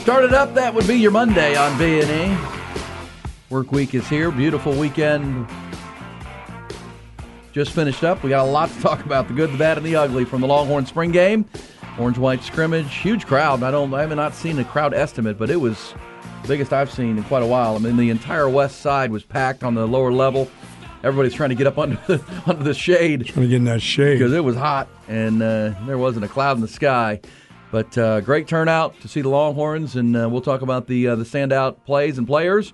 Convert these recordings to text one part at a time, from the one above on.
Started up, that would be your Monday on B&E. Work week is here. Beautiful weekend. Just finished up. We got a lot to talk about. The good, the bad, and the ugly from the Longhorn spring game. Orange-white scrimmage. Huge crowd. I don't I have not seen a crowd estimate, but it was the biggest I've seen in quite a while. I mean, the entire west side was packed on the lower level. Everybody's trying to get up under the, under the shade. Trying to get in that shade. Because it was hot and uh, there wasn't a cloud in the sky. But uh, great turnout to see the Longhorns, and uh, we'll talk about the uh, the standout plays and players.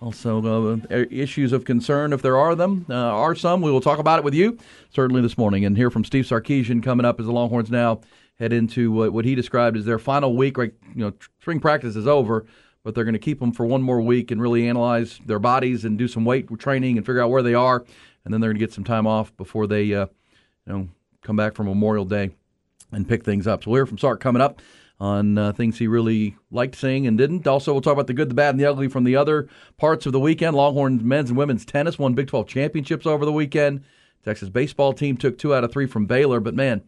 Also, uh, issues of concern if there are them uh, are some. We will talk about it with you certainly this morning, and hear from Steve Sarkisian coming up as the Longhorns now head into what, what he described as their final week. Right, you know, spring practice is over, but they're going to keep them for one more week and really analyze their bodies and do some weight training and figure out where they are, and then they're going to get some time off before they, uh, you know, come back for Memorial Day and pick things up. So we'll hear from Sark coming up on uh, things he really liked seeing and didn't. Also, we'll talk about the good, the bad, and the ugly from the other parts of the weekend. Longhorns men's and women's tennis won Big 12 championships over the weekend. Texas baseball team took two out of three from Baylor, but man,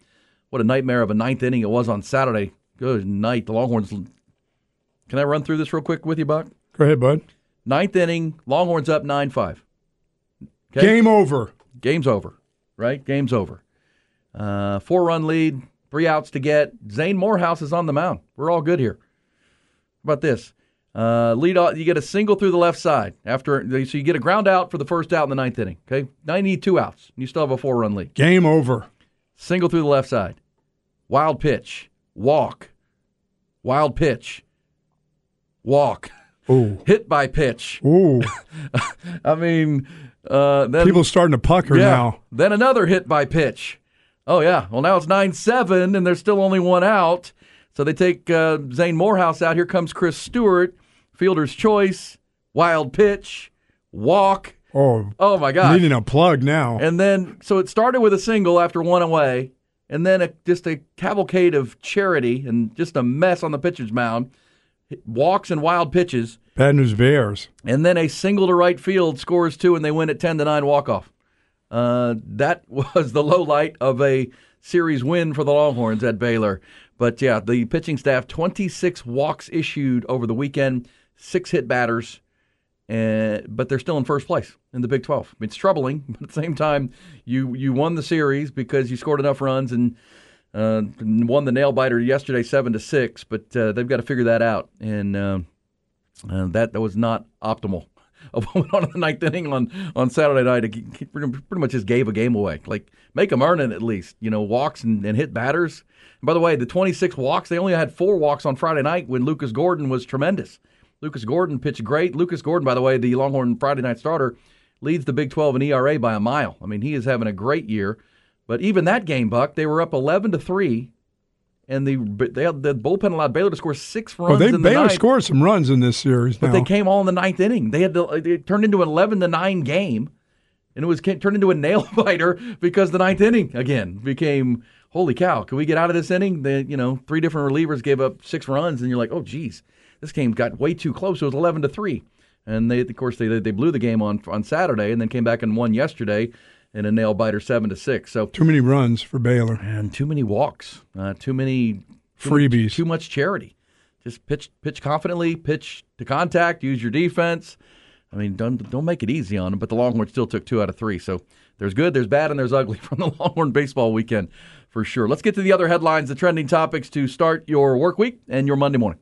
what a nightmare of a ninth inning it was on Saturday. Good night. The Longhorns. Can I run through this real quick with you, Buck? Go ahead, bud. Ninth inning, Longhorns up 9 5. Okay? Game over. Game's over, right? Game's over. Uh, four run lead, Three outs to get. Zane Morehouse is on the mound. We're all good here. How about this? Uh, lead off, you get a single through the left side after, so you get a ground out for the first out in the ninth inning. Okay, ninety-two outs. You still have a four-run lead. Game over. Single through the left side. Wild pitch. Walk. Wild pitch. Walk. Ooh. Hit by pitch. Ooh. I mean, uh, then, people starting to pucker yeah, now. Then another hit by pitch. Oh yeah. Well, now it's nine seven, and there's still only one out. So they take uh, Zane Morehouse out. Here comes Chris Stewart, fielder's choice, wild pitch, walk. Oh, oh my God! Needing a plug now. And then, so it started with a single after one away, and then a, just a cavalcade of charity and just a mess on the pitcher's mound. Walks and wild pitches. Bad news Bears. And then a single to right field scores two, and they win at ten to nine walk off. Uh, that was the low light of a series win for the Longhorns at Baylor. But yeah, the pitching staff 26 walks issued over the weekend, six hit batters, and but they're still in first place in the Big 12. It's troubling, but at the same time, you you won the series because you scored enough runs and uh, won the nail biter yesterday, seven to six. But uh, they've got to figure that out, and uh, uh that that was not optimal on the ninth inning on, on Saturday night. Pretty much just gave a game away. Like, make them earn it at least. You know, walks and, and hit batters. And by the way, the 26 walks, they only had four walks on Friday night when Lucas Gordon was tremendous. Lucas Gordon pitched great. Lucas Gordon, by the way, the Longhorn Friday night starter, leads the Big 12 in ERA by a mile. I mean, he is having a great year. But even that game, Buck, they were up 11 to 3 and the they had, the bullpen allowed Baylor to score six oh, runs. Well, they Baylor ninth, scored some runs in this series, but now. they came all in the ninth inning. They had to, it turned into an eleven to nine game, and it was turned into a nail biter because the ninth inning again became holy cow. Can we get out of this inning? The you know three different relievers gave up six runs, and you're like, oh geez, this game got way too close. It was eleven to three, and they of course they they blew the game on on Saturday, and then came back and won yesterday in a nail biter seven to six. So too many runs for Baylor and too many walks, uh, too many too freebies, much, too much charity. Just pitch pitch confidently, pitch to contact, use your defense. I mean, don't don't make it easy on them. But the Longhorns still took two out of three. So there's good, there's bad, and there's ugly from the Longhorn baseball weekend for sure. Let's get to the other headlines, the trending topics to start your work week and your Monday morning.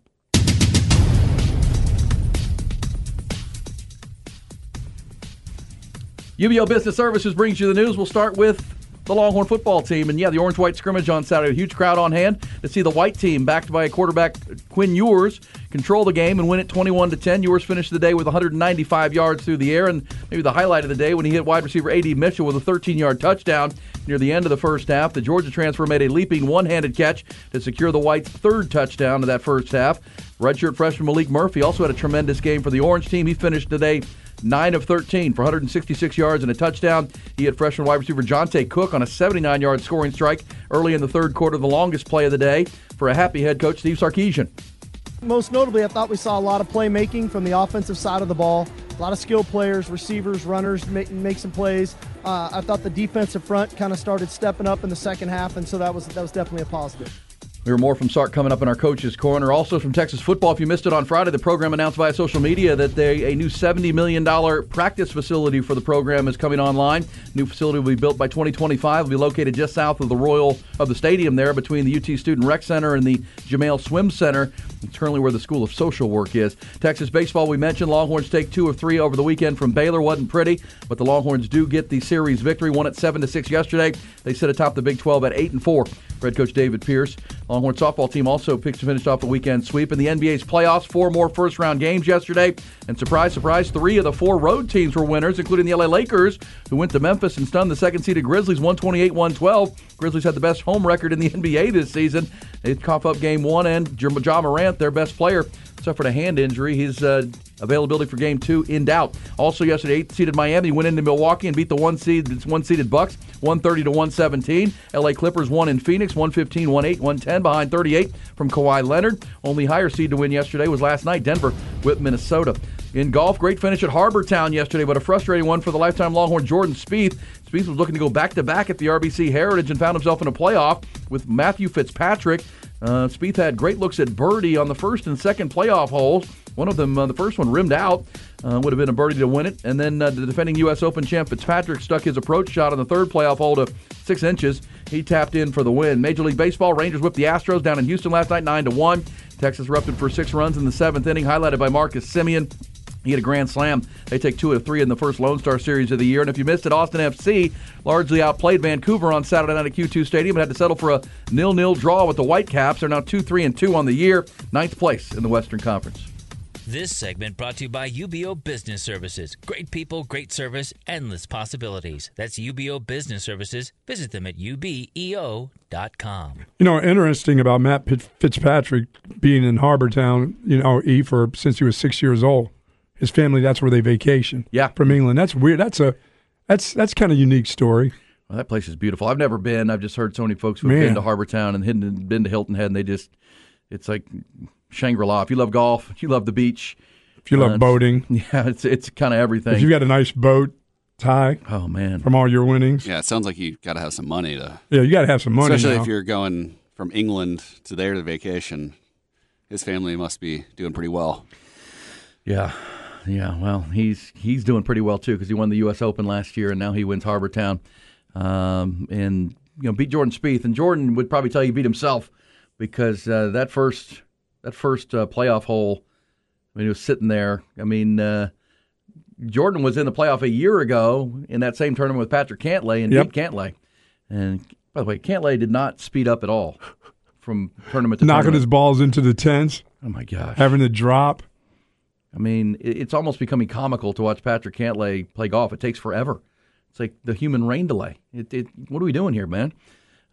UBEO Business Services brings you the news. We'll start with the Longhorn football team. And yeah, the orange white scrimmage on Saturday. A huge crowd on hand to see the white team, backed by a quarterback Quinn Ewers, control the game and win it 21 to 10. Ewers finished the day with 195 yards through the air, and maybe the highlight of the day when he hit wide receiver A.D. Mitchell with a 13 yard touchdown near the end of the first half. The Georgia transfer made a leaping one handed catch to secure the White's third touchdown of that first half. Redshirt freshman Maalik Murphy also had a tremendous game for the Orange team. He finished today 9 of 13 for 166 yards and a touchdown. He had freshman wide receiver Johntay Cook on a 79 yard scoring strike early in the third quarter, the longest play of the day for a happy head coach, Steve Sarkisian. Most notably, I thought we saw a lot of playmaking from the offensive side of the ball. A lot of skilled players, receivers, runners make, make some plays. Uh, I thought the defensive front kind of started stepping up in the second half, and so that was that was definitely a positive. We hear more from Sark coming up in our coaches' corner. Also from Texas football. If you missed it on Friday, the program announced via social media that they, a new $70 million practice facility for the program is coming online. New facility will be built by 2025. Will be located just south of the Royal of the stadium there, between the UT Student Rec Center and the Jamail Swim Center. It's currently where the School of Social Work is. Texas baseball, we mentioned Longhorns take two of three over the weekend from Baylor. wasn't pretty, but the Longhorns do get the series victory. Won at seven to six yesterday. They sit atop the Big 12 at eight and four. Head coach David Pierce. Longhorn softball team also picked to finish off the weekend sweep in the NBA's playoffs. Four more first round games yesterday. And surprise, surprise, three of the four road teams were winners, including the LA Lakers, who went to Memphis and stunned the second seeded Grizzlies 128 112. Grizzlies had the best home record in the NBA this season. They cough up game one, and Ja Morant, their best player, suffered a hand injury. His uh, availability for game two in doubt. Also yesterday, eighth seeded Miami went into Milwaukee and beat the one seed one seeded Bucks 130 to 117. LA Clippers won in Phoenix 115 18 110 behind 38 from Kawhi Leonard. Only higher seed to win yesterday was last night. Denver with Minnesota. In golf, great finish at Harbour Town yesterday, but a frustrating one for the lifetime Longhorn Jordan Spieth. Spieth was looking to go back to back at the RBC Heritage and found himself in a playoff with Matthew Fitzpatrick. Uh, Spieth had great looks at birdie on the first and second playoff holes. One of them, uh, the first one rimmed out, uh, would have been a birdie to win it. And then uh, the defending U.S. Open champ Fitzpatrick stuck his approach shot on the third playoff hole to six inches. He tapped in for the win. Major League Baseball, Rangers whipped the Astros down in Houston last night, nine to one. Texas erupted for six runs in the seventh inning, highlighted by Marcus Semien. He had a grand slam. They take two of three in the first Lone Star Series of the year. And if you missed it, Austin FC largely outplayed Vancouver on Saturday night at Q2 Stadium and had to settle for a nil-nil draw with the Whitecaps. They're now two, three, and two on the year, ninth place in the Western Conference. This segment brought to you by UBEO Business Services. Great people, great service, endless possibilities. That's UBEO Business Services. Visit them at ubeo.com. You know, interesting about Matt Fitzpatrick being in Harbour Town, you know, E for since he was six years old. His family, that's where they vacation. Yeah. From England. That's weird. That's a that's that's kind of unique story. Well, that place is beautiful. I've never been. I've just heard so many folks who've Man. been to Harbour Town and been to Hilton Head, and they just, it's like Shangri La. If you love golf, if you love the beach, If you love uh, boating, yeah, it's it's kind of everything. if you've got a nice boat, Ty, oh man, from all your winnings, Yeah, it sounds like you got to have some money to, yeah, you got to have some money. especially now. if you're going from England to there to vacation. His family must be doing pretty well. yeah, yeah. Well, he's he's doing pretty well too because he won the U.S. Open last year, and now he wins Harbour Town, um, and you know beat Jordan Spieth. And Jordan would probably tell you he beat himself because uh, that first that first uh, playoff hole, I mean, he was sitting there. I mean. Uh, Jordan was in the playoff a year ago in that same tournament with Patrick Cantlay and Yep. beat Cantlay. And by the way, Cantlay did not speed up at all from tournament to knocking tournament. his balls into the tents, oh my gosh! having to drop. I mean, it's almost becoming comical to watch Patrick Cantlay play golf. It takes forever. It's like the human rain delay. It, it, what are we doing here, man?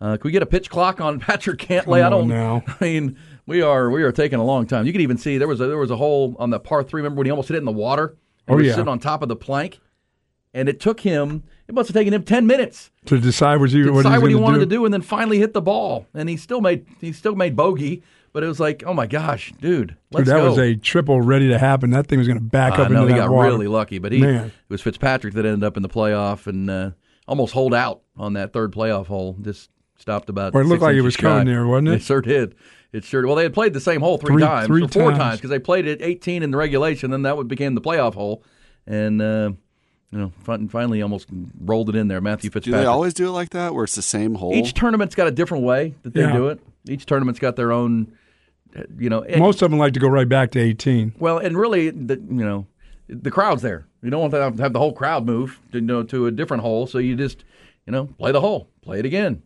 Uh, can we get a pitch clock on Patrick Cantlay? I Come on don't now. I mean, we are we are taking a long time. You could even see there was a, there was a hole on the par three. Remember when he almost hit it in the water? He Oh, was yeah. sitting on top of the plank, and it took him. It must have taken him ten minutes to decide what you to decide he's what he wanted do. to do, and then finally hit the ball. And he still made he still made bogey, but it was like, oh my gosh, dude, let's Dude, that go. was a triple ready to happen. That thing was going to back I up know into he got water. really lucky, but he Man. it was Fitzpatrick that ended up in the playoff and uh, almost hold out on that third playoff hole. Just stopped about. Well, it looked six like it inches was coming there, wasn't it? It sure did. It sure. Well, they had played the same hole three, Three- times, three or four times. times, because they played it 18 in the regulation, then that would became the playoff hole, and uh, you know finally almost rolled it in there. Matthew Fitzpatrick. Do they always do it like that, where it's the same hole? Each tournament's got a different way that they Yeah. do it. Each tournament's got their own, uh, you know. and- Most of them like to go right back to 18. well, and really, the, you know, the crowd's there. You don't want to have, have the whole crowd move to, you know, to a different hole, so you just, you know, play the hole, play it again,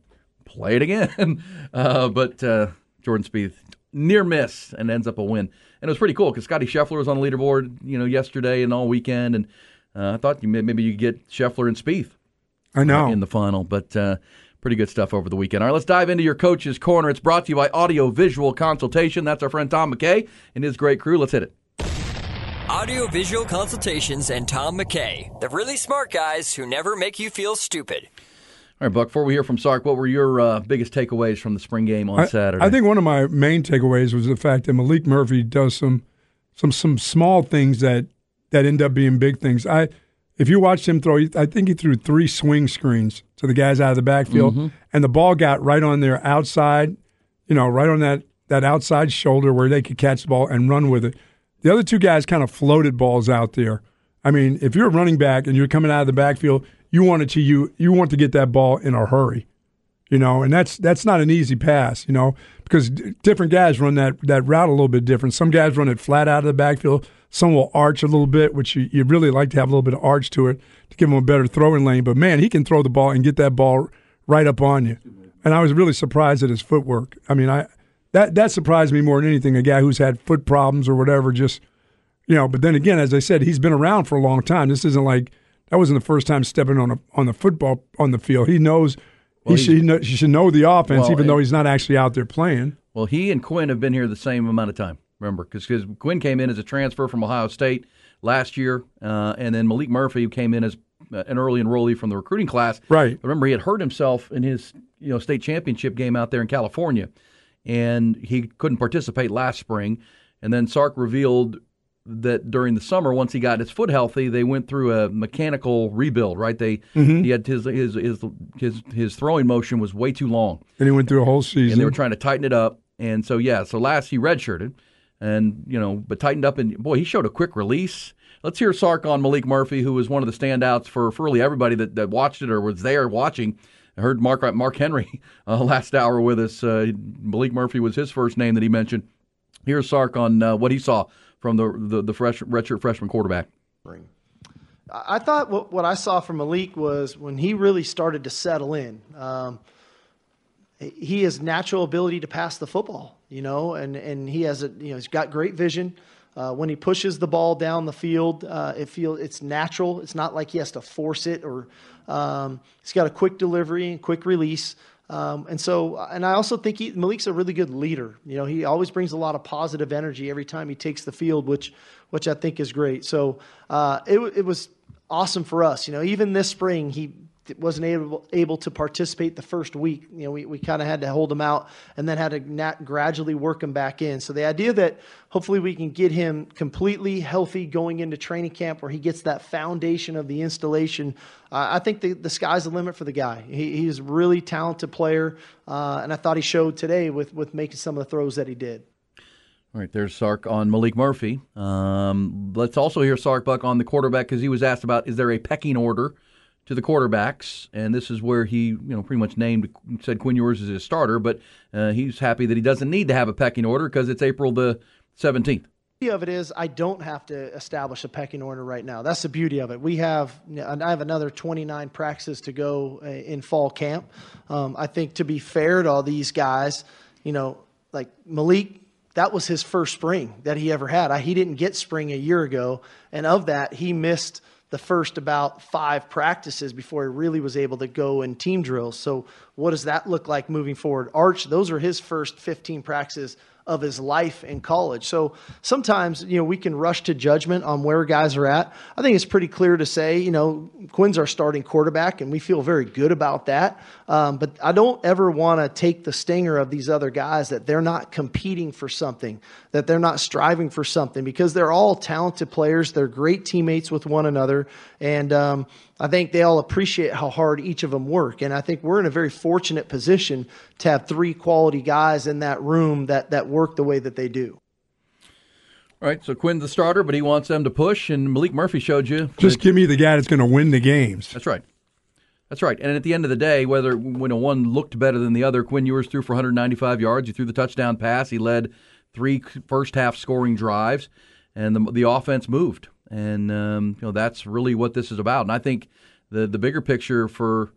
play it again. Uh, but uh, Jordan Spieth near miss and ends up a win, and it was pretty cool because Scottie Scheffler was on the leaderboard, you know, yesterday and all weekend, and uh, I thought you may, maybe you could get Scheffler and Spieth I know. in the final, but uh, pretty good stuff over the weekend. All right, let's dive into your coach's corner. It's brought to you by Audio Visual Consultation. That's our friend Tom McKay and his great crew. Let's hit it. Audio Visual Consultations and Tom McKay, the really smart guys who never make you feel stupid. All right, Buck. Before we hear from Sark, what were your uh, biggest takeaways from the spring game on I, Saturday? I think one of my main takeaways was the fact that Maalik Murphy does some some some small things that that end up being big things. I if you watched him throw, I think he threw three swing screens to the guys out of the backfield, Mm-hmm. and the ball got right on their outside, you know, right on that that outside shoulder where they could catch the ball and run with it. The other two guys kind of floated balls out there. I mean, if you're a running back and you're coming out of the backfield, you want it to you you want to get that ball in a hurry you know, and that's that's not an easy pass, you know, because d- different guys run that that route a little bit different. Some guys run it flat out of the backfield. Some will arch a little bit, which you, you really like to have a little bit of arch to it to give him a better throwing lane. But man, he can throw the ball and get that ball right up on you. And I was really surprised at his footwork. I mean, I that that surprised me more than anything. A guy who's had foot problems or whatever, just you know. But then again, as I said, he's been around for a long time. This isn't like that wasn't the first time stepping on a on the football on the field. He knows. Well, he, should, he, know, he should know the offense, Well, even though he's not actually out there playing. Well, he and Quinn have been here the same amount of time. Remember, because Quinn came in as a transfer from Ohio State last year, uh, and then Maalik Murphy came in as uh, an early enrollee from the recruiting class. Right. Remember, he had hurt himself in his you know state championship game out there in California, and he couldn't participate last spring. And then Sark revealed that during the summer, once he got his foot healthy, they went through a mechanical rebuild. Right? They he had his his his his his throwing motion was way too long And he went through a whole season. and they were trying to tighten it up. And so yeah, so last he redshirted, and you know, but tightened up, and boy, he showed a quick release. Let's hear Sark on Maalik Murphy, who was one of the standouts for, for really everybody that, that watched it or was there watching. I heard Mark Mark Henry uh, last hour with us. Uh, Maalik Murphy was his first name that he mentioned. Here's Sark on uh, what he saw from the the, the fresh redshirt freshman quarterback. I thought what, what I saw from Maalik was when he really started to settle in. Um, he has natural ability to pass the football, you know, and, and he has a you know he's got great vision. Uh, when he pushes the ball down the field, uh, it feel it's natural. It's not like he has to force it or um, he's got a quick delivery and quick release. Um, and so, and I also think he, Maalik's a really good leader. You know, he always brings a lot of positive energy every time he takes the field, which, which I think is great. So uh, it, it was awesome for us. You know, even this spring, he wasn't able able to participate the first week. You know, we, we kind of had to hold him out and then had to gradually work him back in. So the idea that hopefully we can get him completely healthy going into training camp where he gets that foundation of the installation, uh, I think the, the sky's the limit for the guy. He, he's a really talented player, uh, and I thought he showed today with, with making some of the throws that he did. All right, there's Sark on Maalik Murphy. Um, let's also hear Sark Buck on the quarterback because he was asked about is there a pecking order to the quarterbacks, and this is where he, you know, pretty much named said Quinn Ewers is his starter, but uh, he's happy that he doesn't need to have a pecking order because it's April the 17th. beauty of it is I don't have to establish a pecking order right now. That's the beauty of it. We have and I have another 29 practices to go uh, in fall camp. Um, I think to be fair to all these guys, you know, like Maalik, that was his first spring that he ever had. I, he didn't get spring a year ago, and of that he missed the first about five practices before he really was able to go in team drills. So what does that look like moving forward? Arch, those are his first 15 practices of his life in college. So sometimes, you know, we can rush to judgment on where guys are at. I think it's pretty clear to say, you know, Quinn's our starting quarterback, and we feel very good about that. Um, but I don't ever want to take the stinger of these other guys that they're not competing for something, that they're not striving for something, because they're all talented players. They're great teammates with one another. And, um, I think they all appreciate how hard each of them work. And I think we're in a very fortunate position to have three quality guys in that room that, that work the way that they do. All right, so Quinn's the starter, but he wants them to push, and Maalik Murphy showed you. Just give me the guy that's going to win the games. That's right. That's right. And at the end of the day, whether when one looked better than the other, Quinn Ewers threw for 195 yards. He threw the touchdown pass. He led three first half scoring drives, and the, the offense moved. And um, you know that's really what this is about. And I think the the bigger picture for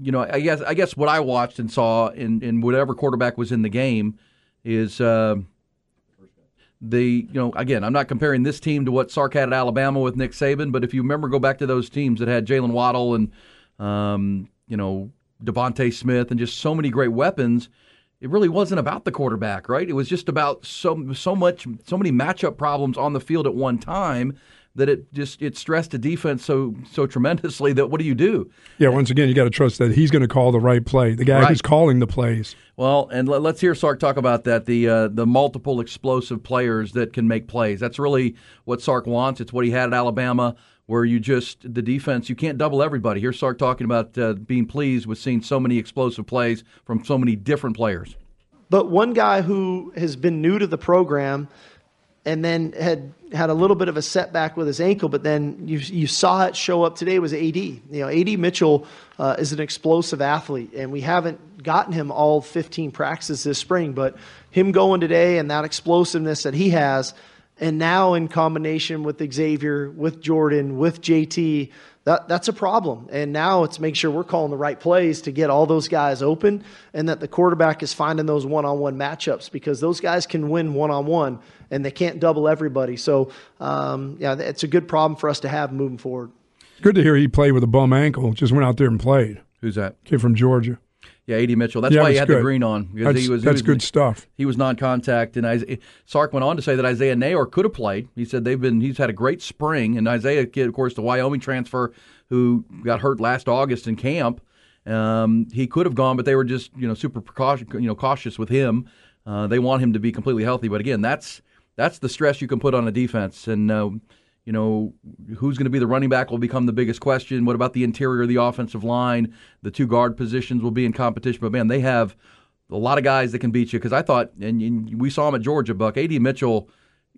you know I guess I guess what I watched and saw in in whatever quarterback was in the game is. Uh, the you know again I'm not comparing this team to what Sark had at Alabama with Nick Saban, but if you remember, go back to those teams that had Jaylen Waddle and um, you know DeVonta Smith and just so many great weapons. It really wasn't about the quarterback, right? It was just about so so much so many matchup problems on the field at one time that it just it stressed the defense so so tremendously that what do you do? Yeah, once again, you got to trust that he's going to call the right play. The guy Right. who's calling the plays. Well, and let- let's hear Sark talk about that the uh, the multiple explosive players that can make plays. That's really what Sark wants. It's what he had at Alabama, where you just the defense you can't double everybody. Here's Sark talking about uh, being pleased with seeing so many explosive plays from so many different players. But one guy who has been new to the program and then had had a little bit of a setback with his ankle, but then you you saw it show up today was AD. You know, AD Mitchell uh, is an explosive athlete, and we haven't gotten him all 15 practices this spring, but him going today and that explosiveness that he has, and now in combination with Xavier, with Jordan, with JT, that, that's a problem. And now it's make sure we're calling the right plays to get all those guys open and that the quarterback is finding those one on one matchups because those guys can win one on one and they can't double everybody. So, um, yeah, it's a good problem for us to have moving forward. Good to hear he played with a bum ankle. Just went out there and played. Who's that? Kid from Georgia. Yeah, AD Mitchell. That's Yeah, why he had the green on because That's- he was. he that's was- good stuff. He was non-contact, and Isaiah, Sark went on to say that Isaiah Neyor could have played. He said they've been. He's had a great spring, and Isaiah, kid, of course, the Wyoming transfer who got hurt last August in camp. Um, he could have gone, but they were just you know super precaution, you know, cautious with him. Uh, they want him to be completely healthy, but again, that's that's the stress you can put on a defense, and uh, you know who's going to be the running back will become the biggest question. What about the interior of the offensive line? The two guard positions will be in competition, but man, they have a lot of guys that can beat you. Because I thought, and, we saw him at Georgia, Buck. Ad Mitchell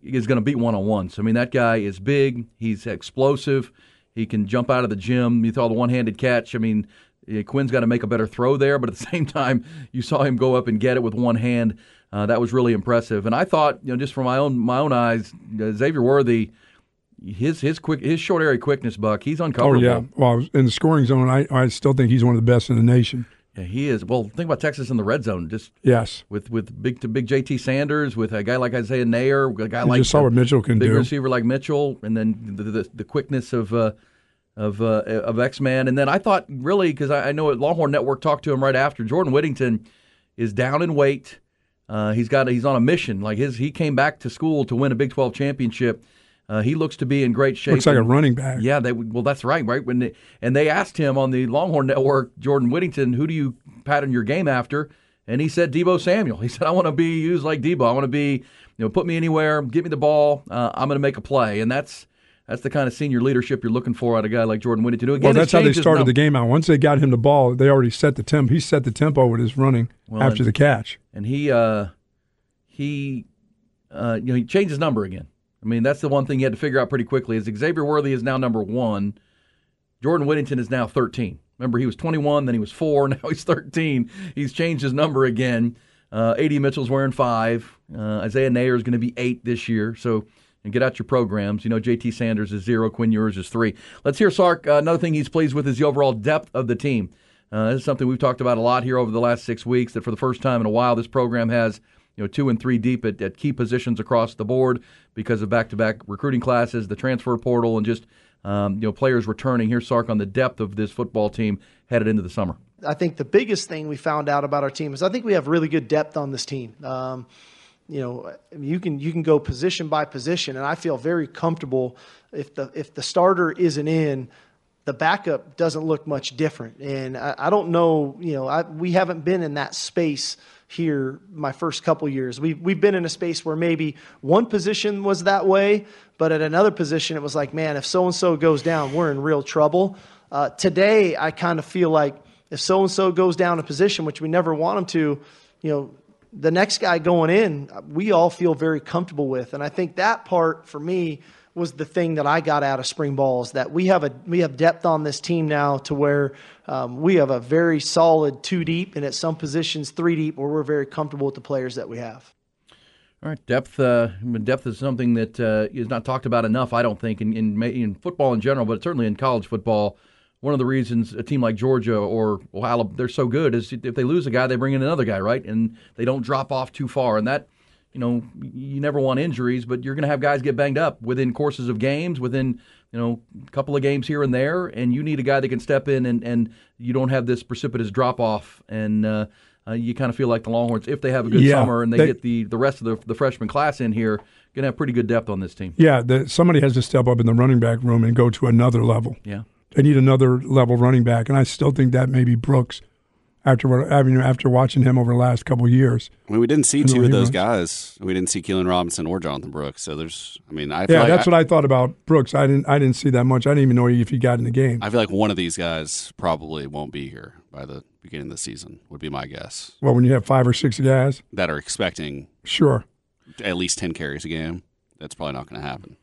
is going to beat one on ones. I mean, that guy is big. He's explosive. He can jump out of the gym. You saw the one-handed catch. I mean, eh, Quinn's got to make a better throw there, but at the same time, you saw him go up and get it with one hand. Uh, that was really impressive. And I thought, you know, just from my own my own eyes, Xavier Worthy, his his quick his short area quickness, Buck, he's Oh yeah. Well, in the scoring zone, I, I still think he's one of the best in the nation. Yeah, he is. Well, think about Texas in the red zone. Just Yes. with with big to big JT Sanders, with a guy like Isaiah Neyor, a guy You like just saw what Mitchell can do. big do. receiver like Mitchell, and then the the, the quickness of uh, of uh, of X Man. And then I thought really because I, I know at Longhorn Network talked to him right after Jordan Whittington is down in weight. Uh, he's got he's on a mission. Like his he came back to school to win a Big Twelve championship. Uh, he looks to be in great shape. Looks like a running back. yeah, they well, that's right, right. When they, and they asked him on the Longhorn Network, Jordan Whittington, who do you pattern your game after? And he said Deebo Samuel. He said, I want to be used like Deebo. I want to be, you know, put me anywhere, give me the ball. Uh, I'm going to make a play, and that's that's the kind of senior leadership you're looking for out of a guy like Jordan Whittington. Again, Well, that's how they started the game out. Once they got him the ball, they already set the tempo. He set the tempo with his running Well, after and- the catch. and he uh, he uh, you know he changed his number again. I mean, that's the one thing he had to figure out pretty quickly. Is Xavier Worthy is now number one. Jordan Whittington is now 13. Remember, he was 21, then he was four, now he's 13. He's changed his number again. Uh, A.D. Mitchell's wearing five. Uh, Isaiah Neyor is going to be eight this year. So and get out your programs. You know, J.T. Sanders is zero, Quinn Ewers is three. Let's hear Sark. Uh, another thing he's pleased with is the overall depth of the team. Uh, this is something we've talked about a lot here over the last six weeks. That for the first time in a while, this program has you know two and three deep at, at key positions across the board because of back-to-back recruiting classes, the transfer portal, and just um, you know players returning. Here's Sark on the depth of this football team headed into the summer. I think the biggest thing we found out about our team is I think we have really good depth on this team. Um, you know, you can you can go position by position, and I feel very comfortable if the if the starter isn't in, the backup doesn't look much different. And I, I don't know, you know, I, we haven't been in that space here my first couple years. We've we've been in a space where maybe one position was that way, but at another position it was like, man, if so and so goes down, we're in real trouble. Uh, today, I kind of feel like if so and so goes down a position, which we never want them to, you know, the next guy going in, we all feel very comfortable with. And I think that part for me was the thing that I got out of spring ball is that we have a we have depth on this team now to where um, we have a very solid two deep and at some positions three deep where we're very comfortable with the players that we have. All right, depth. Uh, depth is something that uh, is not talked about enough. I don't think in, in in football in general, but certainly in college football. One of the reasons a team like Georgia or Alabama, they're so good is if they lose a guy, they bring in another guy, right? And they don't drop off too far. And that, you know, you never want injuries, but you're going to have guys get banged up within courses of games, within you know a couple of games here and there, and you need a guy that can step in and and you don't have this precipitous drop off and. Uh, uh, you kind of feel like the Longhorns, if they have a good Yeah, summer and they, they- get the, the rest of the, the freshman class in here, going to have pretty good depth on this team. Yeah, the, somebody has to step up in the running back room and go to another level. Yeah. They need another level running back, and I still think that may be Brooks. After what, I mean, after watching him over the last couple of years, I mean, we didn't see two of those runs. guys. We didn't see Keilan Robinson or Jonathan Brooks. So there's, I mean, I feel yeah, like that's I, what I thought about Brooks. I didn't, I didn't see that much. I didn't even know if he got in the game. I feel like one of these guys probably won't be here by the beginning of the season. Would be my guess. well, when you have five or six guys, That are expecting sure. at least ten carries a game. That's probably not going to happen.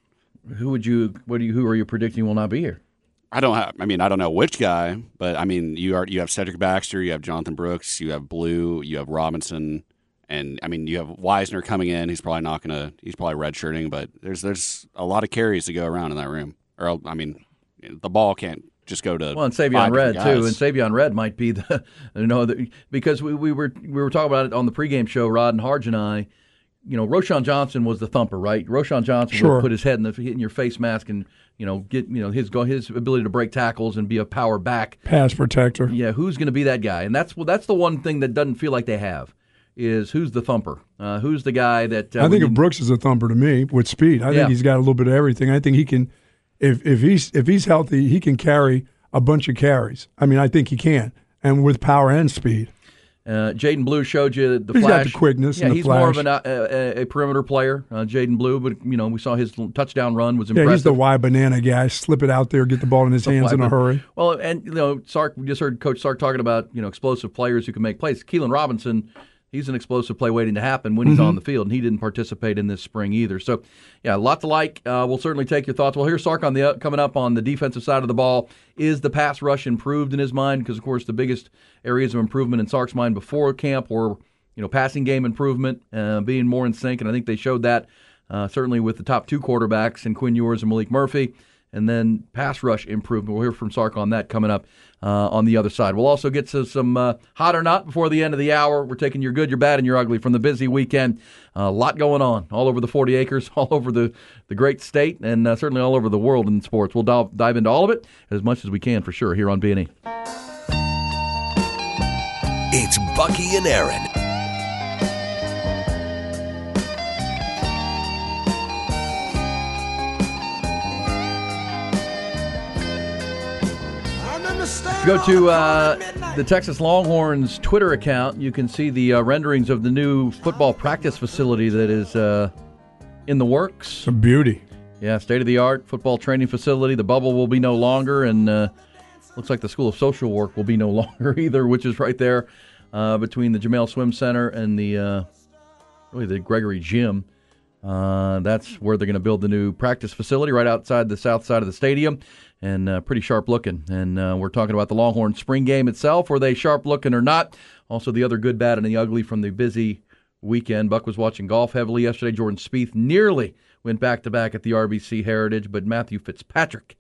Who would you? What do you? Who are you predicting will not be here? I don't have. I mean, I don't know which guy, but I mean, you are. You have Cedric Baxter, you have Jonathan Brooks, you have Blue, you have Robinson, and I mean, you have Wisner coming in. He's probably not gonna. He's probably redshirting, but there's there's a lot of carries to go around in that room. Or I mean, the ball can't just go to Well, and Savion Red different too, guys. and Savion Red might be the you know the, because we, we were we were talking about it on the pregame show. Rod and Harge and I, you know, Roschon Johnson was the thumper, right? Roschon Johnson Sure. would put his head in the in your face mask and you know get you know his his ability to break tackles and be a power back. Pass protector. Yeah, who's going to be that guy? And that's well, that's the one thing that doesn't feel like they have is who's the thumper? Uh, who's the guy that uh, I think of Brooks as a thumper to me with speed. I Yeah. think he's got a little bit of everything. I think he can, if if he's if he's healthy, he can carry a bunch of carries. I mean, I think he can, and with power and speed. Uh, Jaydon Blue showed you the He's got the quickness Yeah, the he's more of an, uh, a, a perimeter player, uh, Jaydon Blue. But you know, we saw his touchdown run was impressive. Yeah, he's the Y banana guy. Slip it out there, get the ball in his hands in a hurry. Well, and you know, Sark. We just heard Coach Sark talking about you know explosive players who can make plays. Keilan Robinson, he's an explosive play waiting to happen when he's Mhm. on the field, and he didn't participate in this spring either. So, yeah, a lot to like. Uh, we'll certainly take your thoughts. Well, here's Sark on the coming up on the defensive side of the ball. Is the pass rush improved in his mind? Because of course, the biggest areas of improvement in Sark's mind before camp were you know passing game improvement, uh, being more in sync, and I think they showed that. Uh, certainly with the top two quarterbacks in Quinn Ewers and Maalik Murphy and then pass rush improvement. We'll hear from Sark on that coming up uh, on the other side. We'll also get to some uh, hot or not before the end of the hour. We're taking your good, your bad, and your ugly from the busy weekend. a lot going on all over the 40 acres, all over the, the great state, and uh, certainly all over the world in sports. We'll dive, dive into all of it as much as we can for sure here on B&E. It's Bucky and Aaron. If you go to uh, the Texas Longhorns Twitter account, you can see the uh, renderings of the new football practice facility that is uh, in the works. A beauty. Yeah, state of the art football training facility. The bubble will be no longer, and uh, looks like the School of Social Work will be no longer either, which is right there uh, between the Jamail Swim Center and the uh, really the Gregory Gym. Uh, that's where they're going to build the new practice facility right outside the south side of the stadium, and uh, pretty sharp looking. And uh, we're talking about the Longhorn spring game itself. Were they sharp looking or not? Also, the other good, bad, and the ugly from the busy weekend. Buck was watching golf heavily yesterday. Jordan Spieth nearly went back to back at the RBC Heritage, but Matthew Fitzpatrick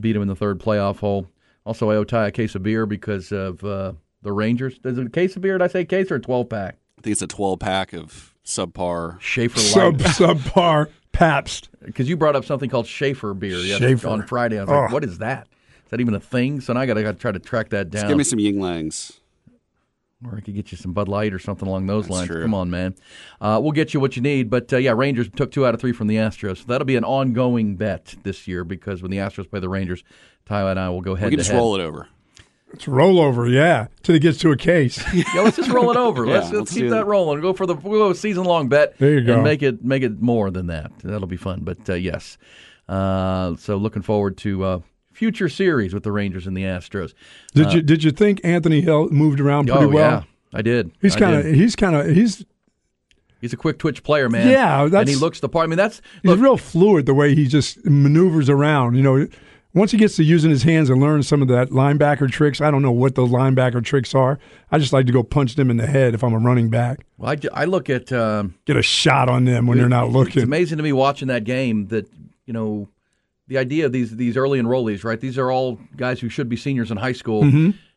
beat him in the third playoff hole. Also, I owe Ty a case of beer because of uh, the Rangers. Is it a case of beer? Did I say case or a 12 pack? I think it's a 12 pack of subpar Schaefer Sub Light. subpar Pabst. Because you brought up something called Schaefer beer yes, Schaefer. on Friday. I was like, Oh. what is that? Is that even a thing? So now I got to try to track that down. Just give me some Yuenglings. Or I could get you some Bud Light or something along those That's lines. true. Come on, man. Uh, we'll get you what you need. But uh, yeah, Rangers took two out of three from the Astros. So that'll be an ongoing bet this year because when the Astros play the Rangers, Ty and I will go head We can to just head. roll it over. It's rollover, yeah, till it gets to a case. yeah, let's just roll it over. Yeah, let's, let's let's keep that that. rolling. Go for the we'll go season long bet. There you go. And make it make it more than that. That'll be fun. But uh, yes, uh, so looking forward to uh, future series with the Rangers and the Astros. Did Uh, you did you think Anthony Hill moved around pretty oh well? yeah, I did. He's kind of he's kind of he's He's a quick twitch player, man. Yeah, and he looks the part. I mean, that's He's look, real fluid the way he just maneuvers around. You know, once he gets to using his hands and learn some of that linebacker tricks, I don't know what those linebacker tricks are. I just like to go punch them in the head if I'm a running back. well, I, I look at um, Get a shot on them when they're not looking. It's amazing to me watching that game that you know the idea of these these early enrollees, right? These are all guys who should be seniors in high school.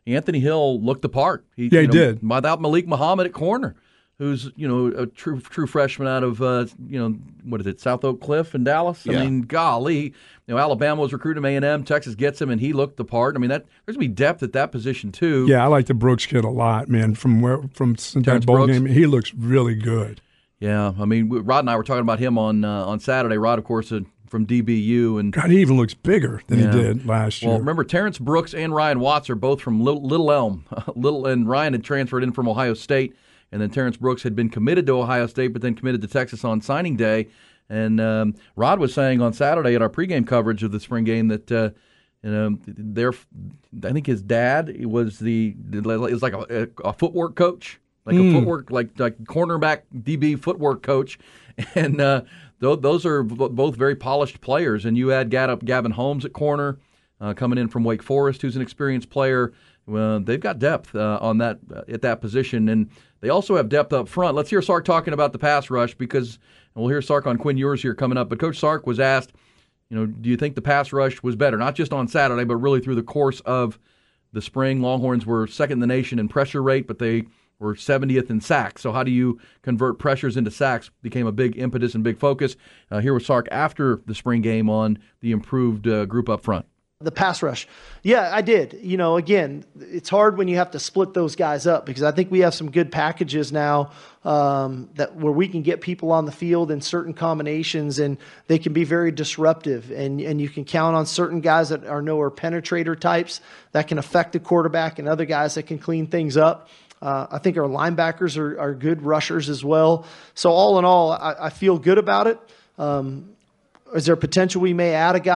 Anthony Hill looked the part. Mm-hmm. Yeah, he know, did. Without Malik Muhammad at corner, who's you know a true true freshman out of uh, you know what is it South Oak Cliff in Dallas. I Yeah. mean, golly, you know Alabama was recruiting A and M. Texas gets him, and he looked the part. I mean, that there's gonna be depth at that position too. Yeah, I like the Brooks kid a lot, man. From where from since Terrence that bowl Brooks? game, he looks really good. yeah. I mean, Rod and I were talking about him on uh, on Saturday. Rod, of course, uh, from DBU, and God, he even looks bigger than Yeah. he did last year. Well, remember Terrence Brooks and Ryan Watts are both from Little, Little Elm. Little and Ryan had transferred in from Ohio State, and then Terrence Brooks had been committed to Ohio State, but then committed to Texas on signing day. And um, Rod was saying on Saturday at our pregame coverage of the spring game that. Uh, you know, their, I think his dad was the is like a, a footwork coach, like a footwork like like cornerback DB footwork coach, and uh, those are both very polished players. And you add Gavin, Holmes at corner, uh, coming in from Wake Forest, who's an experienced player. Well, they've got depth uh, on that uh, at that position, and they also have depth up front. Let's hear Sark talking about the pass rush because we'll hear Sark on Quinn Ewers here coming up. But Coach Sark was asked, you know, do you think the pass rush was better, not just on Saturday, but really through the course of the spring? Longhorns were second in the nation in pressure rate, but they were 70th in sacks. So how do you convert pressures into sacks? Became a big impetus and big focus. Uh, here was Sark after the spring game on the improved uh, group up front. The pass rush. Yeah, I did. You know, again, it's hard when you have to split those guys up because I think we have some good packages now um, that where we can get people on the field in certain combinations and they can be very disruptive. And, and you can count on certain guys that are nowhere penetrator types that can affect the quarterback and other guys that can clean things up. Uh, I think our linebackers are, are good rushers as well. So, all in all, I, I feel good about it. Um, is there potential we may add a guy?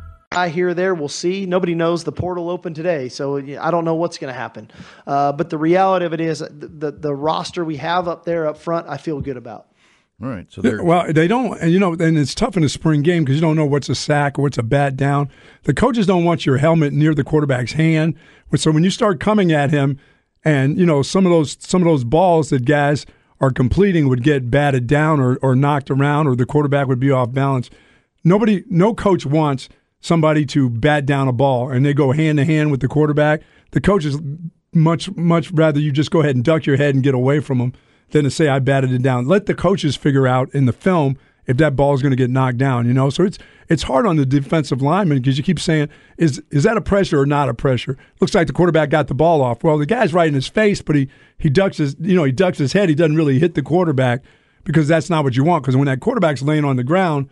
I here there. We'll see. Nobody knows the portal open today, so I don't know what's going to happen. Uh, but the reality of it is, the, the the roster we have up there up front, I feel good about. All right, so they're Well, they don't, and you know, and it's tough in a spring game because you don't know what's a sack or what's a bat down. The coaches don't want your helmet near the quarterback's hand, so when you start coming at him, and you know some of those some of those balls that guys are completing would get batted down or, or knocked around, or the quarterback would be off balance. Nobody, no coach wants somebody to bat down a ball and they go hand to hand with the quarterback. The coaches much much rather you just go ahead and duck your head and get away from them than to say I batted it down. Let the coaches figure out in the film if that ball is going to get knocked down. You know, so it's it's hard on the defensive lineman because you keep saying is is that a pressure or not a pressure? Looks like the quarterback got the ball off. Well, the guy's right in his face, but he he ducks his you know he ducks his head. He doesn't really hit the quarterback because that's not what you want. Because when that quarterback's laying on the ground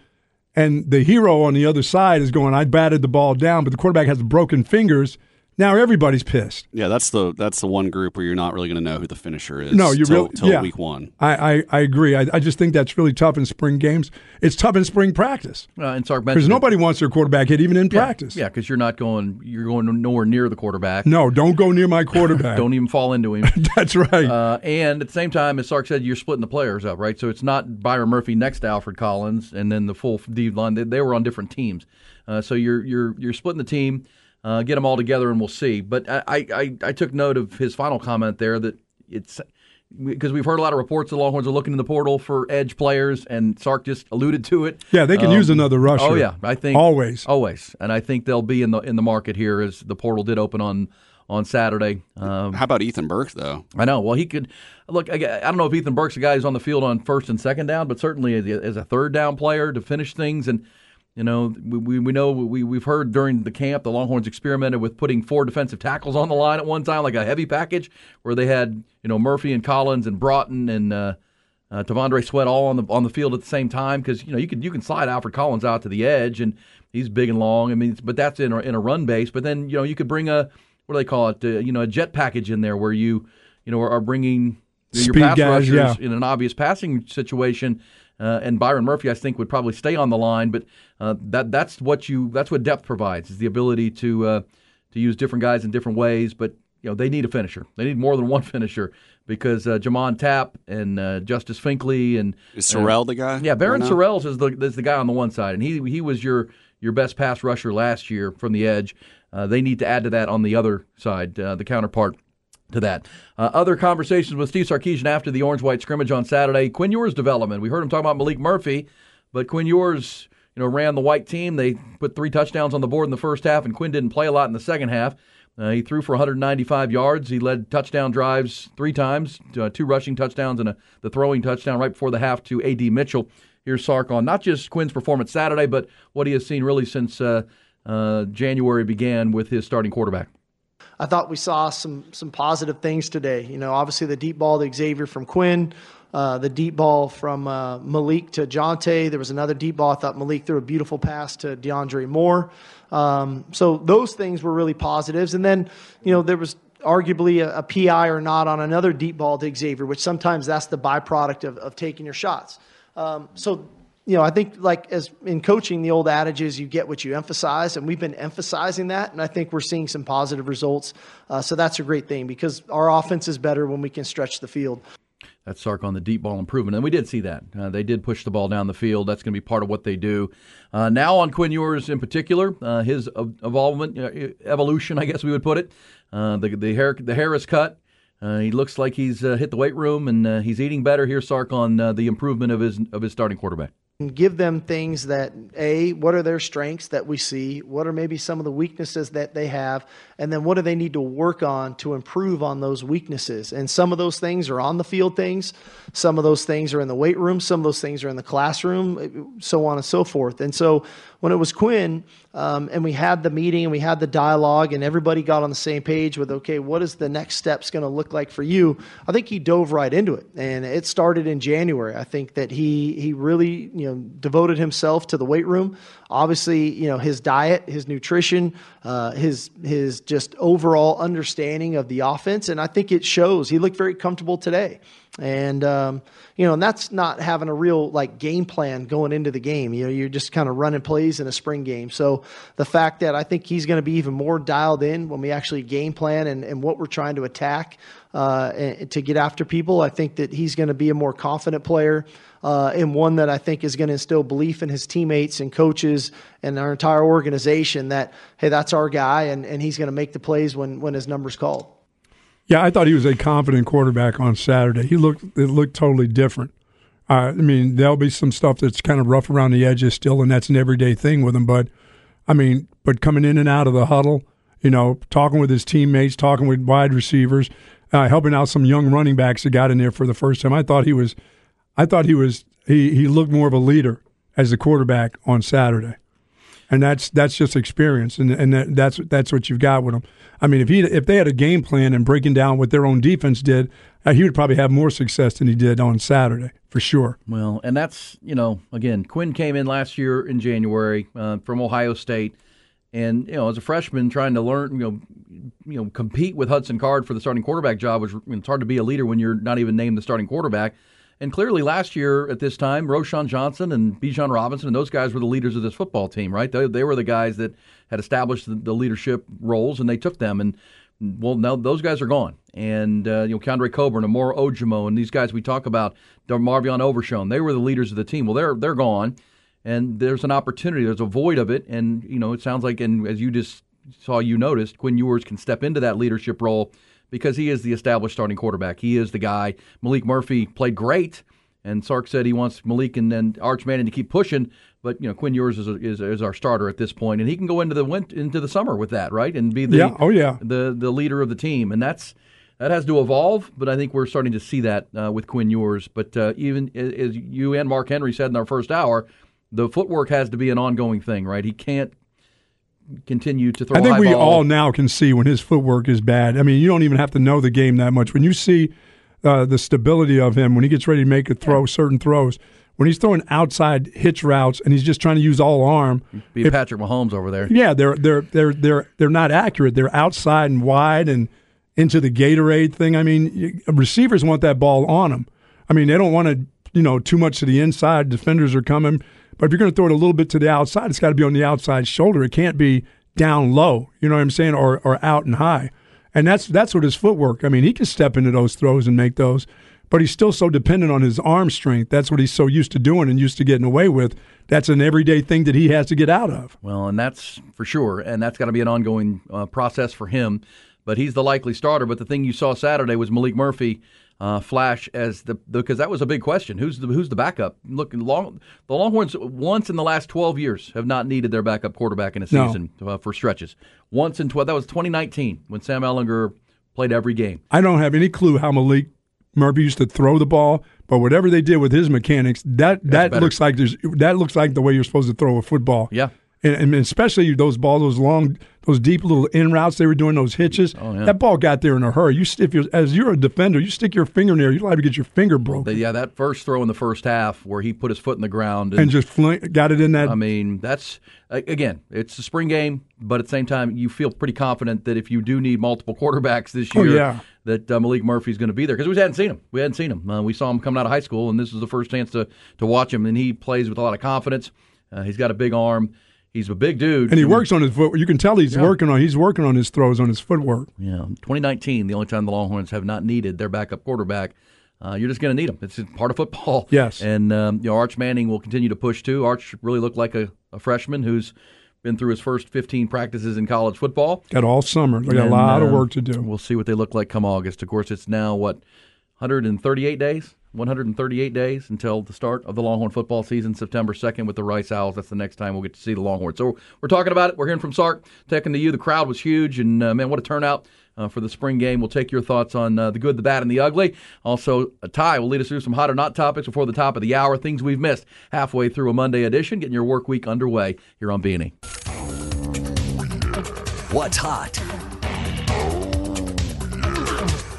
and the hero on the other side is going, I batted the ball down, but the quarterback has broken fingers. Now everybody's pissed. Yeah, that's the that's the one group where you're not really going to know who the finisher is. No, you till, really till yeah. week one. I, I, I agree. I, I just think that's really tough in spring games. It's tough in spring practice uh, and Sark because mentioned it. nobody wants their quarterback hit even in practice. Yeah, because you're not going. You're going nowhere near the quarterback. No, don't go near my quarterback. Don't even fall into him. That's right. Uh, and at the same time, as Sark said, you're splitting the players up, right? So it's not Byron Murphy next to Alfred Collins, and then the full D line. They, they were on different teams, uh, so you're you're you're splitting the team. Uh, get them all together, and we'll see. But I, I I took note of his final comment there that it's because we've heard a lot of reports the Longhorns are looking in the portal for edge players, and Sark just alluded to it. Yeah, they can Um, use another rusher. Oh yeah, I think Always. always, and I think they'll be in the in the market here as the portal did open on on Saturday. Um, How about Ethan Burke though? I know. Well, he could look. I, I don't know if Ethan Burke's a guy who's on the field on first and second down, but certainly as, a- as a third down player to finish things. And you know, we, we, know we we've heard during the camp the Longhorns experimented with putting four defensive tackles on the line at one time, like a heavy package, where they had you know Murphy and Collins and Broughton and. Uh, uh, Sweat all on the on the field at the same time because you know you can you can slide Alfred Collins out to the edge and he's big and long. I mean, but that's in a, in a run base. But then you know you could bring a what do they call it? Uh, you know, a jet package in there where you you know are, are bringing your Speed pass guys, rushers yeah. in an obvious passing situation. Uh, and Byron Murphy, I think, would probably stay on the line, but uh, that that's what you that's what depth provides is the ability to uh, to use different guys in different ways. But you know they need a finisher. They need more than one finisher because uh, Jamon Tapp and uh, Justice Finkley and Is Sorrell the guy Yeah, Barryn right now? Sorrells is the is the guy on the one side, and he he was your your best pass rusher last year from the edge. Uh, they need to add to that on the other side, uh, the counterpart to that. Uh, other conversations with Steve Sarkisian after the orange white scrimmage on Saturday. Quinn Ewers development. We heard him talk about Maalik Murphy, but Quinn Ewers, you know, ran the white team. They put three touchdowns on the board in the first half, and Quinn didn't play a lot in the second half. Uh, he threw for 195 yards. He led touchdown drives three times, uh, two rushing touchdowns and a, the throwing touchdown right before the half to A.D. Mitchell. Here's Sark on not just Quinn's performance Saturday, but what he has seen really since uh, uh, January began with his starting quarterback. I thought we saw some some positive things today. You know, obviously the deep ball to Xavier from Quinn, uh, the deep ball from uh, Maalik to Johntay. There was another deep ball. I thought Maalik threw a beautiful pass to DeAndre Moore. Um, so those things were really positives. And then, you know, there was arguably a, a PI or not on another deep ball to Xavier, which sometimes that's the byproduct of, of taking your shots. Um, so you know, I think like as in coaching, the old adage is you get what you emphasize, and we've been emphasizing that, and I think we're seeing some positive results. Uh, so that's a great thing because our offense is better when we can stretch the field. That's Sark on the deep ball improvement, and we did see that. Uh, they did push the ball down the field. That's going to be part of what they do. Uh, now on Quinn Ewers in particular, uh, his ev- evolvement, uh, evolution, I guess we would put it. Uh, the the hair the hair is cut. Uh, he looks like he's uh, hit the weight room and uh, he's eating better. Here's Sark on the improvement of his of his starting quarterback. And give them things that a what are their strengths that we see? What are maybe some of the weaknesses that they have? And then what do they need to work on to improve on those weaknesses? And some of those things are on the field things. Some of those things are in the weight room. Some of those things are in the classroom so on and so forth. And so when it was quinn um, and we had the meeting and we had the dialogue and everybody got on the same page with okay what is the next steps going to look like for you? I think he dove right into it and it started in january. I think that he he really you know devoted himself to the weight room. Obviously you know his diet his nutrition uh, his his just overall understanding of the offense and i think it shows. He looked very comfortable today. And um, you know and that's not having a real like game plan going into the game. You know you're just kind of running plays in a spring game. So the fact that i think he's going to be even more dialed in when we actually game plan and, and what we're trying to attack uh, to get after people i think that he's going to be a more confident player uh, and one that I think is going to instill belief in his teammates and coaches and our entire organization that hey, that's our guy, and, and he's going to make the plays when when his number's called. Yeah, I thought he was a confident quarterback on Saturday. He looked it looked totally different. Uh, I mean, there'll be some stuff that's kind of rough around the edges still, and that's an everyday thing with him. But I mean, but coming in and out of the huddle, you know, talking with his teammates, talking with wide receivers, uh, helping out some young running backs that got in there for the first time. I thought he was, I thought he was, he he looked more of a leader as the quarterback on Saturday, and that's that's just experience, and and that, that's that's what you've got with him. I mean, if he if they had a game plan and breaking down what their own defense did, uh, he would probably have more success than he did on Saturday for sure. Well, and that's you know again, Quinn came in last year in January uh, from Ohio State, and you know as a freshman trying to learn you know you know compete with Hudson Card for the starting quarterback job, which it's hard to be a leader when you're not even named the starting quarterback. And clearly, last year at this time, Roschon Johnson and Bijan Robinson and those guys were the leaders of this football team, right? They, they were the guys that had established the, the leadership roles, and they took them. And well, now those guys are gone. And uh, you know, Keondre Coburn, Amor Ojomo, and these guys we talk about, Marvion Overshown, they were the leaders of the team. Well, they're they're gone, and there's an opportunity. There's a void of it, and you know, it sounds like, and as you just saw, you noticed Quinn Ewers can step into that leadership role because he is the established starting quarterback. He is the guy. Maalik Murphy played great, and Sark said he wants Maalik and, and Arch Manning to keep pushing. But you know, Quinn Ewers is, is, is our starter at this point, and he can go into the win- into the summer with that, right, and be the Yeah. Oh, yeah. the the leader of the team, and that's that has to evolve. But I think we're starting to see that uh, with Quinn Ewers. But uh, even as you and Mark Henry said in our first hour, the footwork has to be an ongoing thing, right? He can't continue to throw. I think high we ball. all now can see when his footwork is bad. I mean, you don't even have to know the game that much. When you see uh, the stability of him when he gets ready to make a throw, certain throws. When he's throwing outside hitch routes and he's just trying to use all arm, Be if- Patrick Mahomes over there. yeah, they're they're they're they're they're not accurate. They're outside and wide and into the Gatorade thing. I mean, you- receivers want that ball on them. I mean, they don't want to, you know, too much to the inside. Defenders are coming, but if you're going to throw it a little bit to the outside, it's got to be on the outside shoulder. It can't be down low. You know what I'm saying, or or out and high. And that's that's what his footwork. I mean, he can step into those throws and make those, but he's still so dependent on his arm strength. That's what he's so used to doing and used to getting away with. That's an everyday thing that he has to get out of. Well, and that's for sure, and that's got to be an ongoing uh, process for him. But he's the likely starter. But the thing you saw Saturday was Maalik Murphy uh, flash as the because that was a big question. Who's the who's the backup? Look, long, the Longhorns once in the last twelve years have not needed their backup quarterback in a No. season uh, for stretches. Once in twelve, that was 2019 when Sam Ehlinger played every game. I don't have any clue how Maalik Murphy used to throw the ball, but whatever they did with his mechanics, that that better. looks like there's that looks like the way you're supposed to throw a football. Yeah. And, and especially those balls, those long, those deep little in routes they were doing, those hitches. Oh, yeah. That ball got there in a hurry. You, if you're as you're a defender, you stick your finger in there, you're liable to get your finger broken yeah, that first throw in the first half where he put his foot in the ground and just fling, got it in that. I mean, that's again, it's a spring game, but at the same time, you feel pretty confident that if you do need multiple quarterbacks this Oh, year, yeah. that uh, Maalik Murphy's going to be there because we hadn't seen him. We hadn't seen him. Uh, we saw him coming out of high school, and this is the first chance to to watch him. And he plays with a lot of confidence. Uh, he's got a big arm. He's a big dude, and he works on his foot. You can tell he's Yeah. working on. He's working on his throws on his footwork. Yeah, 2019, the only time the Longhorns have not needed their backup quarterback. Uh, you're just going to need them. It's part of football. Yes. And um, you know, Arch Manning will continue to push too. Arch really looked like a, a freshman who's been through his first 15 practices in college football. Got all summer. They got a lot of uh, work to do. We'll see what they look like come August. Of course, it's now what 138 days, 138 days until the start of the Longhorn football season, September 2nd with the Rice Owls. That's the next time we'll get to see the Longhorns. So we're talking about it. We're hearing from Sark, taking to you. The crowd was huge, and uh, man, what a turnout. Uh, for the spring game, we'll take your thoughts on uh, the good, the bad, and the ugly. Also, a tie will lead us through some hot or not topics before the top of the hour. Things we've missed halfway through a Monday edition, getting your work week underway here on B&E. What's hot?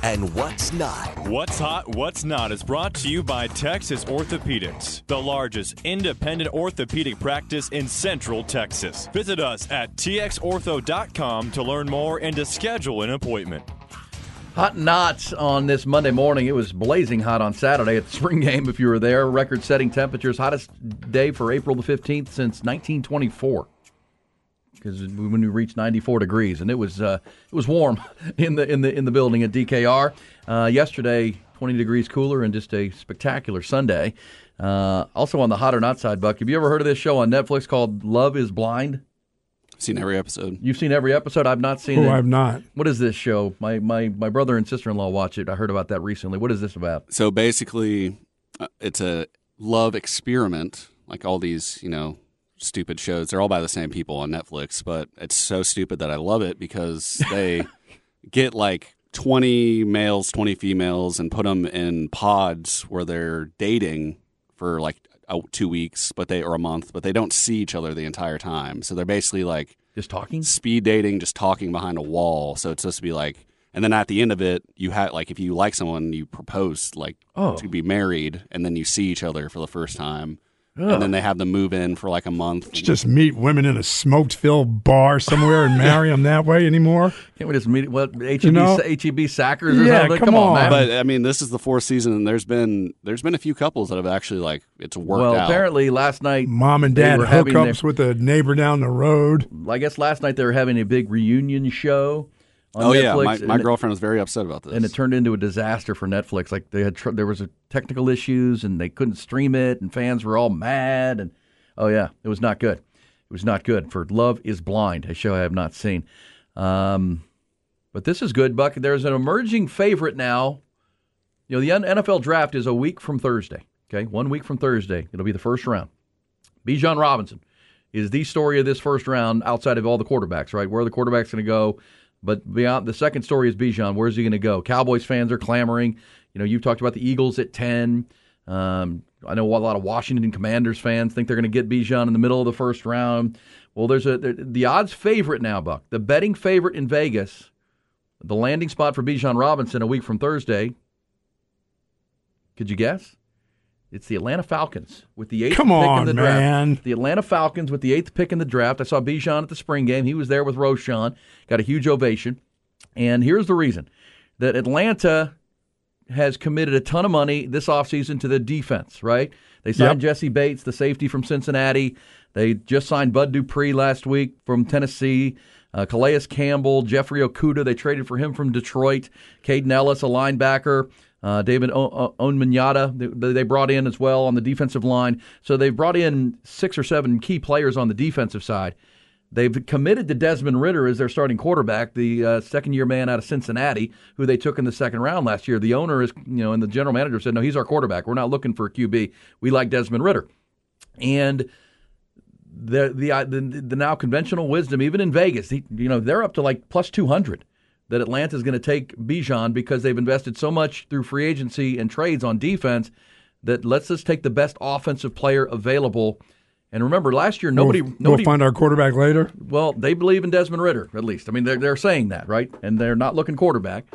And what's not? What's Hot, What's Not is brought to you by Texas Orthopedics, the largest independent orthopedic practice in Central Texas. Visit us at txortho.com to learn more and to schedule an appointment. Hot and not on this Monday morning. It was blazing hot on Saturday at the spring game if you were there. Record setting temperatures, hottest day for April the 15th since 1924. Because when we reached 94 degrees, and it was uh, it was warm in the in the in the building at DKR. Uh, yesterday, 20 degrees cooler, and just a spectacular Sunday. Uh, also on the hot or not side, Buck. Have you ever heard of this show on Netflix called Love Is Blind? Seen every episode. You've seen every episode. I've not seen Oh, it. I've not. What is this show? My my my brother and sister in law watch it. I heard about that recently. What is this about? So basically, uh, it's a love experiment, like all these, you know, stupid shows. They're all by the same people on Netflix, but it's so stupid that I love it because they get like 20 males, 20 females, and put them in pods where they're dating for like uh, two weeks, but they or a month, but they don't see each other the entire time. So they're basically like just talking, speed dating, just talking behind a wall. So it's supposed to be like, and then at the end of it, you have like if you like someone, you propose like Oh. to be married, and then you see each other for the first time, Ugh. and then they have them move in for like a month. Just meet women in a smoked filled bar somewhere and marry them that way anymore. Can't we just meet what HEB You know? HEB Sackers or Yeah, something? come on. man. But I mean, this is the fourth season, and there's been there's been a few couples that have actually like it's worked well, out. apparently last night Mom and dad were having hookups with a neighbor down the road. I guess last night they were having a big reunion show. Oh yeah, my, my it- girlfriend was very upset about this. and it turned into a disaster for Netflix. Like they had tr- there was a technical issues and they couldn't stream it, and fans were all mad. And oh yeah, it was not good. It was not good for Love Is Blind, a show I have not seen. Um, but this is good, Buck. There's an emerging favorite now. You know, the NFL draft is a week from Thursday. Okay, one week from Thursday, it'll be the first round. Bijan Robinson is the story of this first round outside of all the quarterbacks, right? Where are the quarterbacks going to go? But beyond the second story is Bijan. Where's he going to go? Cowboys fans are clamoring. You know, you've talked about the Eagles at 10. Um, I know a lot of Washington Commanders fans think they're going to get Bijan in the middle of the first round. Well, there's a the odds favorite now, Buck. The betting favorite in Vegas, the landing spot for Bijan Robinson a week from Thursday Could you guess? It's the Atlanta Falcons with the eighth Come pick on, in the draft. man. The Atlanta Falcons with the eighth pick in the draft. I saw Bijan at the spring game. He was there with Roschon. Got a huge ovation. And here's the reason that Atlanta has committed a ton of money this offseason to the defense, right? They signed Jessie Bates, the safety from Cincinnati. They just signed Bud Dupree last week from Tennessee. Uh, Calais Campbell, Jeffrey Okudah, they traded for him from Detroit. Kaden Elliss, a linebacker. Uh, David o- o- Onyemata, they, they brought in as well on the defensive line. So they've brought in six or seven key players on the defensive side. They've committed to Desmond Ridder as their starting quarterback, the uh, second-year man out of Cincinnati, who they took in the second round last year. The owner is, you know, and the general manager said, "No, he's our quarterback. We're not looking for a QB. We like Desmond Ridder." And the the uh, the, the now conventional wisdom, even in Vegas, he, you know, they're up to like plus two hundred that Atlanta's going to take Bijan because they've invested so much through free agency and trades on defense that let's just take the best offensive player available. And remember, last year nobody We'll, nobody we'll find our quarterback later. well, they believe in Desmond Ridder at least. I mean, they're they're saying that right, and they're not looking quarterback,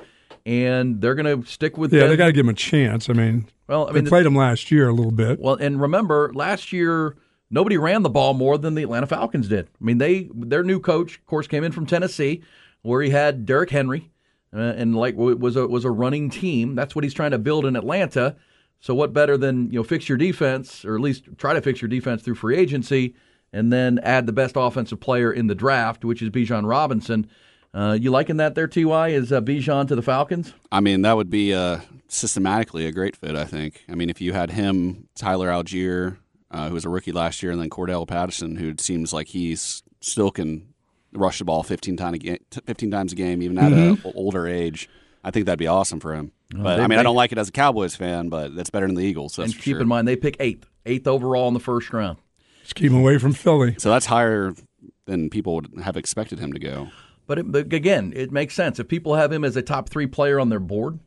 and they're going to stick with. Yeah, Des- they got to give him a chance. I mean, Well, I mean, they played him last year a little bit. Well, and remember, last year nobody ran the ball more than the Atlanta Falcons did. I mean, they their new coach, of course, came in from Tennessee, where he had Derrick Henry, uh, and like was a was a running team. That's what he's trying to build in Atlanta. So what better than you know fix your defense, or at least try to fix your defense through free agency, and then add the best offensive player in the draft, which is Bijan Robinson. Uh, you liking that there, Ty? Is uh, Bijan to the Falcons? I mean, that would be uh, systematically a great fit. I think. I mean, if you had him, Tyler Allgeier, uh, who was a rookie last year, and then Cordarrelle Patterson, who seems like he's still can rush the ball 15 times a game, 15 times a game, even at an mm-hmm. older age. I think that'd be awesome for him. Well, But I mean, I don't like it as a Cowboys fan, but that's better than the Eagles. That's and for keep sure. in mind they pick eighth, eighth overall in the first round. Just keep him away from Philly. So that's higher than people would have expected him to go. But, it, but again, it makes sense if people have him as a top three player on their board.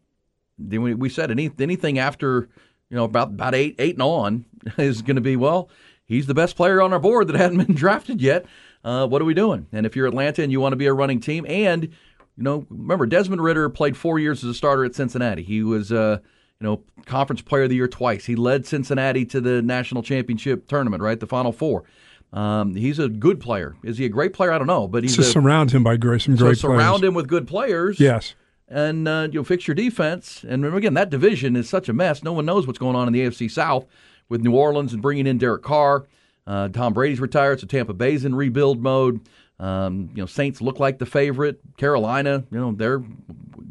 Then we, we said any, anything after you know about about eight eight and on is going to be well. He's the best player on our board that hadn't been drafted yet. Uh, what are we doing? And if you're Atlanta and you want to be a running team, and you know, remember Desmond Ridder played four years as a starter at Cincinnati. He was uh, you know conference player of the year twice. He led Cincinnati to the national championship tournament, right, the Final Four. Um, he's a good player. Is he a great player? I don't know, but he's Just a, surround him by great, some so great surround players. him with good players. Yes. And uh, you'll fix your defense. And remember, again, that division is such a mess. No one knows what's going on in the AFC South with New Orleans and bringing in Derek Carr. Uh, Tom Brady's retired, so Tampa Bay's in rebuild mode. Um, you know, Saints look like the favorite. Carolina, you know, they're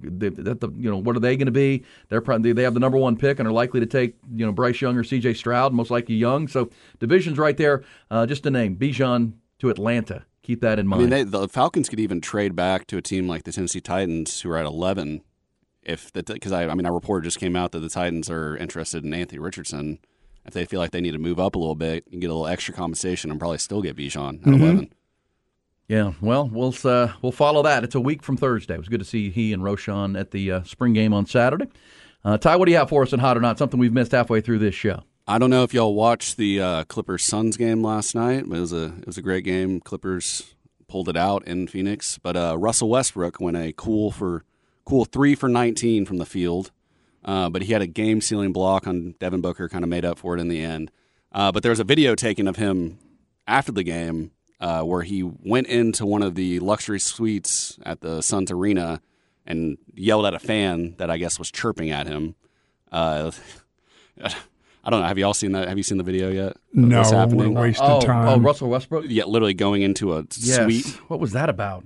they, that the you know what are they going to be? They're probably they have the number one pick and are likely to take you know Bryce Young or C.J. Stroud, most likely Young. So divisions right there. Uh, just a name, Bijan to Atlanta. Keep that in I mind. mean, they, the Falcons could even trade back to a team like the Tennessee Titans, who are at 11. If because I, I mean, our report just came out that the Titans are interested in Anthony Richardson. If they feel like they need to move up a little bit and get a little extra compensation, and probably still get Bijan at Mhm. 11. Yeah, well, we'll uh, we'll follow that. It's a week from Thursday. It was good to see he and Roschon at the uh, spring game on Saturday. Uh, Ty, what do you have for us in hot or not? Something we've missed halfway through this show. I don't know if y'all watched the uh, Clippers Suns game last night, but it was a it was a great game. Clippers pulled it out in Phoenix, but uh, Russell Westbrook went a cool for cool three for nineteen from the field, uh, but he had a game sealing block on Devin Booker, kind of made up for it in the end. Uh, but there was a video taken of him after the game uh, where he went into one of the luxury suites at the Suns arena and yelled at a fan that I guess was chirping at him. Uh, I don't know. Have you all seen that? Have you seen the video yet? No, what's happening? we're wasting Oh, time. oh, Russell Westbrook. Yeah, literally going into a Yes. suite. What was that about?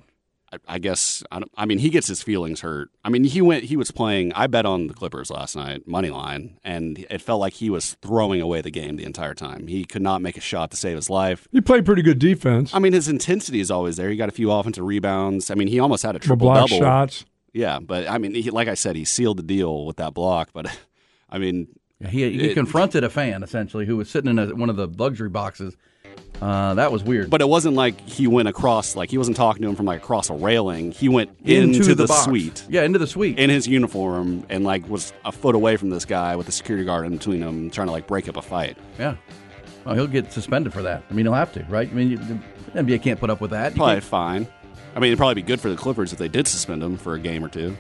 I, I guess. I, don't, I mean, he gets his feelings hurt. I mean, he went. He was playing. I bet on the Clippers last night, money line, and it felt like he was throwing away the game the entire time. He could not make a shot to save his life. He played pretty good defense. I mean, his intensity is always there. He got a few offensive rebounds. I mean, he almost had a triple block double. shots. Yeah, but I mean, he, like I said, he sealed the deal with that block. But I mean, He, he it- confronted a fan essentially who was sitting in a, one of the luxury boxes. Uh, that was weird. But it wasn't like he went across, like he wasn't talking to him from like across a railing. He went into, Into the, the suite. Yeah, into the suite. In his uniform and like was a foot away from this guy with the security guard in between them trying to like break up a fight. Yeah. Well, he'll get suspended for that. I mean, he'll have to, right? I mean, you- the NBA can't put up with that. You Probably fine. I mean, it'd probably be good for the Clippers if they did suspend him for a game or two.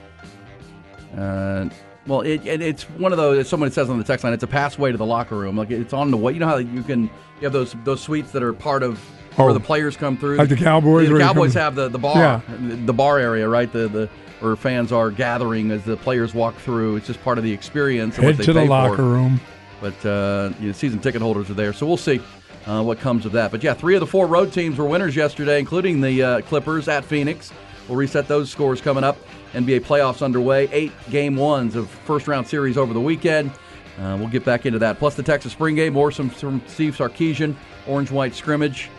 Uh, Well, it, and it's one of those. As someone says on the text line, it's a pathway to the locker room. Like it's on the way. You know how you can you have those those suites that are part of Oh. where the players come through. Like the Cowboys, The you Cowboys have the the bar, Yeah. the bar area, right? The the where fans are gathering as the players walk through. It's just part of the experience. Head they to the pay for. locker room. But uh, you know, season ticket holders are there, so we'll see uh, what comes of that. But yeah, three of the four road teams were winners yesterday, including the uh, Clippers at Phoenix. We'll reset those scores coming up. NBA playoffs underway. Eight game ones of first round series over the weekend. Uh, we'll get back into that. Plus the Texas spring game, more some from Steve Sarkisian, orange white scrimmage,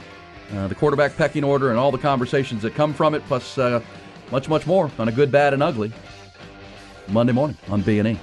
uh, the quarterback pecking order, and all the conversations that come from it. Plus uh, much, much more on a good, bad, and ugly. Monday morning on B and E.